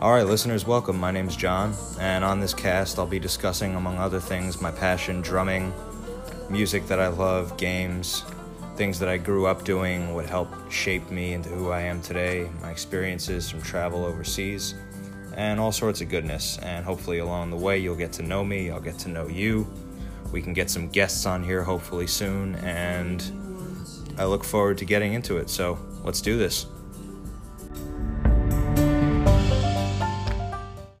All right, listeners, welcome. My name is John, and on this cast, I'll be discussing, among other things, my passion, drumming, music that I love, games, things that I grew up doing, what helped shape me into who I am today, my experiences from travel overseas, and all sorts of goodness. And hopefully, along the way, you'll get to know me, I'll get to know you. We can get some guests on here hopefully soon, and I look forward to getting into it. So let's do this.